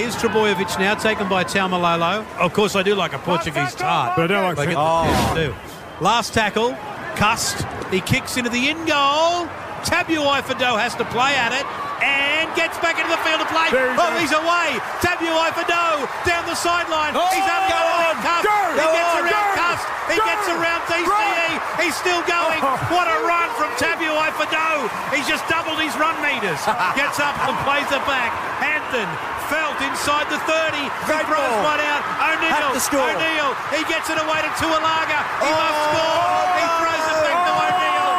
here's Trbojevic now, taken by Taumalolo. Of course, I do like a Portuguese tart. But I don't like Like it- Oh. do. Last tackle, Cust. He kicks into the in goal. Tabuai-Fidow has to play at it and gets back into the field of play. He Oh, goes. he's away. Tabuai-Fidow down the sideline. Oh, he's only go on, around Cust. he gets around Cust. He gets around DCE. He's still going. Oh. What a run from Tabuai-Fidow. He's just doubled his run meters. Gets up and plays it back. Hampton felt inside the 30. He Great throws ball. one out. O'Neill. Have to score. O'Neill. He gets it away to Taulagi. He oh, must Oh. score. He throws it back to O'Neill.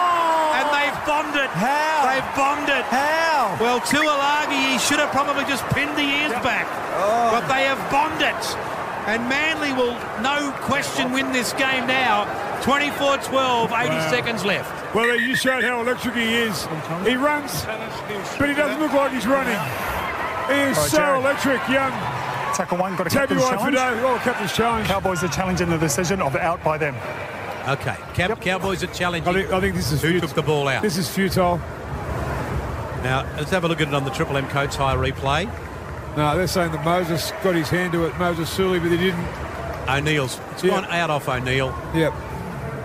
And they've bombed it. How? They've bombed it. How? Well, Taulagi, he should have probably just pinned the ears back. Oh. But they have bombed it. And Manly will, no question, win this game now. 24-12, 80 Wow. seconds left. Well, you showed how electric he is. He runs, but he doesn't look like he's running. He is All right, so Jared. electric, young. Tackle one, got a captain's challenge. Fidow. Oh, captain's challenge. Cowboys are challenging the decision of out by them. Okay, Cow- Cowboys are I challenging. think, I think this is Who futile. took the ball out? This is futile. Now, let's have a look at it on the Triple M Coates Hire replay. No, they're saying that Moses got his hand to it, Moses Suli, but he didn't. O'Neill's. It's Yeah. gone out off O'Neill. Yep.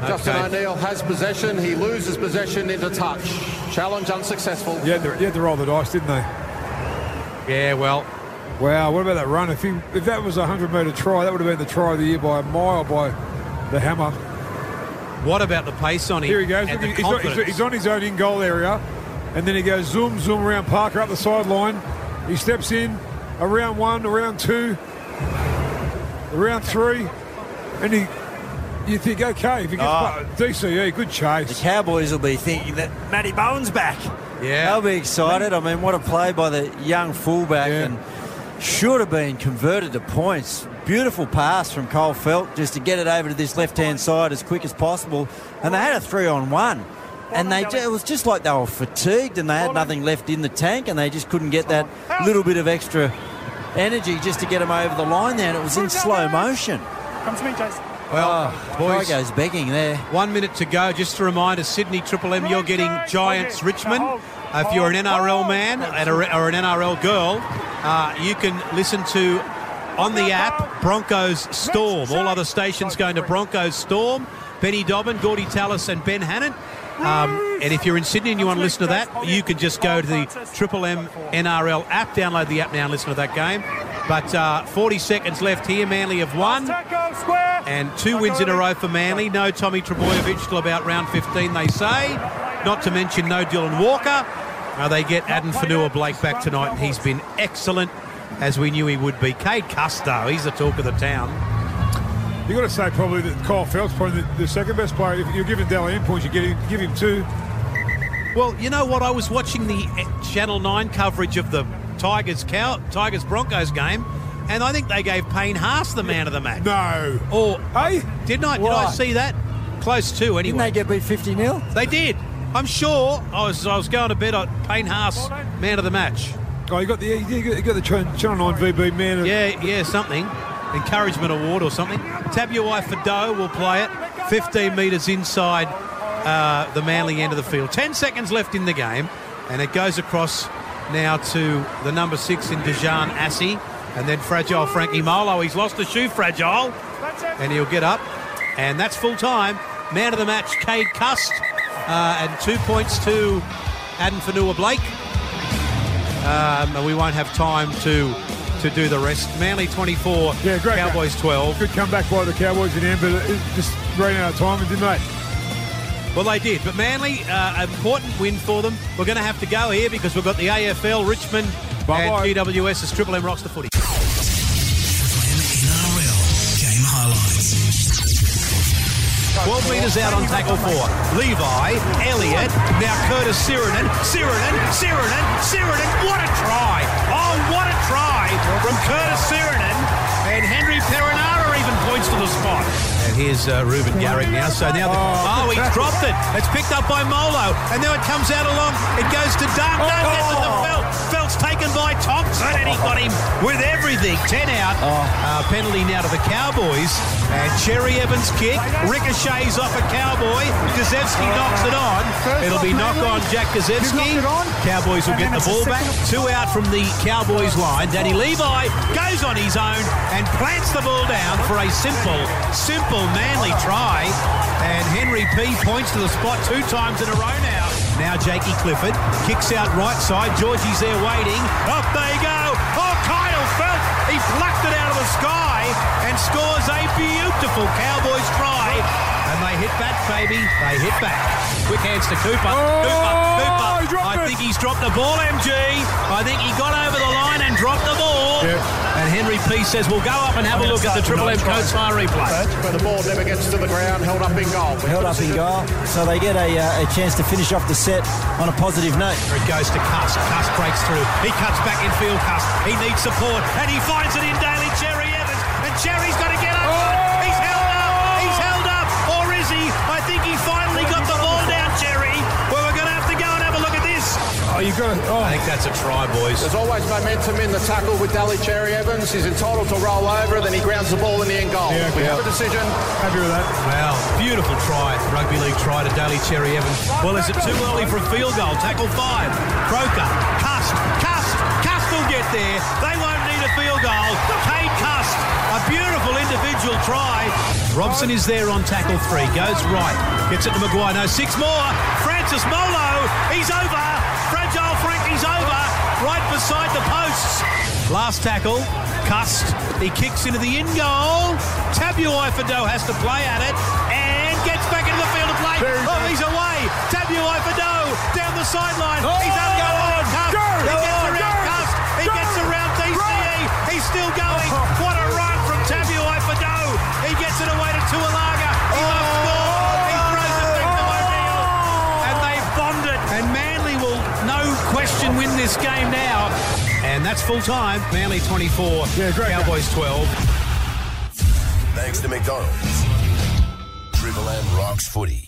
Justin O'Neill has possession. He loses possession into touch. Challenge unsuccessful. Yeah, they, they you had to roll the dice, didn't they? Yeah, well, Wow, what about that run? If he, if that was a 100 metre try, that would have been the try of the year by a mile by the hammer. what about the pace on him? Here he goes. and Look, the he's, on, he's, on his own in goal area. And then he goes zoom, zoom around Parker up the sideline. He steps in, around one, around two, around three. And he, you think, okay, if he gets ah. Oh. DCE, good chase. The. Cowboys will be thinking that Matty Bowen's back. Yeah. They'll be excited. I mean, what a play by the young fullback Yeah. and should have been converted to points. Beautiful pass from Cole Feldt just to get it over to this left-hand side as quick as possible. And they had a three-on-one. And they it was just like they were fatigued and they had nothing left in the tank and they just couldn't get that little bit of extra energy just to get them over the line there. And it was in slow motion. Come to me, Jason. Well, Oh, boys, Guy goes begging there. One minute to go. Just to remind a reminder, Sydney Triple M, you're getting Giants Richmond. Uh, if you're an NRL man or an NRL girl, uh, you can listen to on the app Broncos Storm. All other stations going to Broncos Storm. Benny Dobbin, Gordy Tallis, and Ben Hannon. Um, and if you're in Sydney and you want to listen to that, you can just go to the Triple M NRL app, download the app now and listen to that game. But uh, 40 seconds left here. Manly have won. And two wins in a row for Manly. No Tommy Trbojevic till about round 15, they say. Not to mention no Dylan Walker. Uh, they get Adam Fonua-Blake back tonight, and he's been excellent, as we knew he would be. Cade Custo, he's the talk of the town. You've got to say probably that Kyle Feldt's probably the, the second best player. If you're giving Dally points, you get him, give him two. Well, you know what? I was watching the Channel 9 coverage of the Tigers Cow Tigers Broncos game, and I think they gave Payne Haas the man of the match. No. Or Hey? didn't I? Did I see that? Close to Didn't they get beat 50 0? They did. I'm sure. I was I was going to bet on Payne Haas man of the match. Oh, you got the you got, the Channel 9 VB man. of- Yeah, yeah, something. Encouragement award or something. Tabuai-Fidow will play it. 15 metres inside uh, the Manly end of the field. 10 seconds left in the game, and it goes across now to the number six in Dejan Assi, and then fragile Frankie Molo. He's lost a shoe, fragile, and he'll get up, and that's full time. Man of the match, Cade Cust, uh, and two points to Adam Fonua-Blake. Um, and we won't have time to to do the rest. Manly 24, Yeah, great Cowboys 12. Good comeback by the Cowboys in the end, but it just ran out of time, didn't they? Well, they did, but Manly, uh, important win for them. We're going to have to go here because we've got the AFL, Richmond, Bye-bye. and GWS as Triple M rocks the footy. 12 metres out on tackle four. Levi, Elliott, now Curtis Sironen, Sironen, Sironen, Sironen. What a try! Oh, what a try from Curtis Sironen. And Henry Perenara even points to the spot. And here's uh, Reuben Garrick now. So now, the, Oh, oh, he's dropped it. It's picked up by Molo, and now it comes out along. It goes to Dark. Oh. By Thompson, and he got him with everything. Ten out. Uh, penalty now to the Cowboys, and Cherry Evans kick ricochets off a Cowboy. Gosiewski knocks it on. It'll be knock on Jack Gosiewski. Cowboys will get the ball back. Two out from the Cowboys line. Danny Levi goes on his own and plants the ball down for a simple, simple manly try. And Henry P points to the spot two times in a row now. Now Jakey Clifford kicks out right side. Georgie's there waiting. Up they go. Oh, Kyle Feldt. He plucked it out of the sky and scores a beautiful Cowboys try. And they hit back, baby. They hit back. Quick hands to Cooper. Cooper. he Cooper. dropped I it. think he's dropped the ball, MG. I think he got over the line and dropped the ball. Yeah. And Henry P says we'll go up and have a look at the Triple M Coates Hire replay. But the ball never gets to the ground, held up in goal. Held up in goal, so they get a, uh, a chance to finish off the set on a positive note. It goes to Cust. Cust breaks through. He cuts back in field. Cust. He needs support, and he finds it in Daly Cherry Evans. And Cherry's got Oh, you got to. Oh, I think that's a try, boys. There's always momentum in the tackle with Dally Cherry Evans. He's entitled to roll over, then he grounds the ball in the end goal. Yeah, we okay. have a decision. happy with that. Wow, beautiful try. Rugby league try to Daly Cherry Evans. Well, is it too early for a field goal? Tackle five. Croker. Cust. Cust. Cust will get there. They won't need a field goal. Cade Cust. A beautiful individual try. Robson is there on tackle three. Goes right. Gets it to Maguire. No, six more. Francis Molo. He's over. Fragile Frankie's over. Right beside the posts. Last tackle. Cust. He kicks into the in goal. Tabuai-Fidow has to play at it and gets back into the field of play. Very Oh, good. he's away. Tabuai-Fidow down the sideline. Oh, he's up this game now. And that's full time. Manly 24. Yeah, great game. Cowboys 12. Thanks to McDonald's. Triple M rocks footy.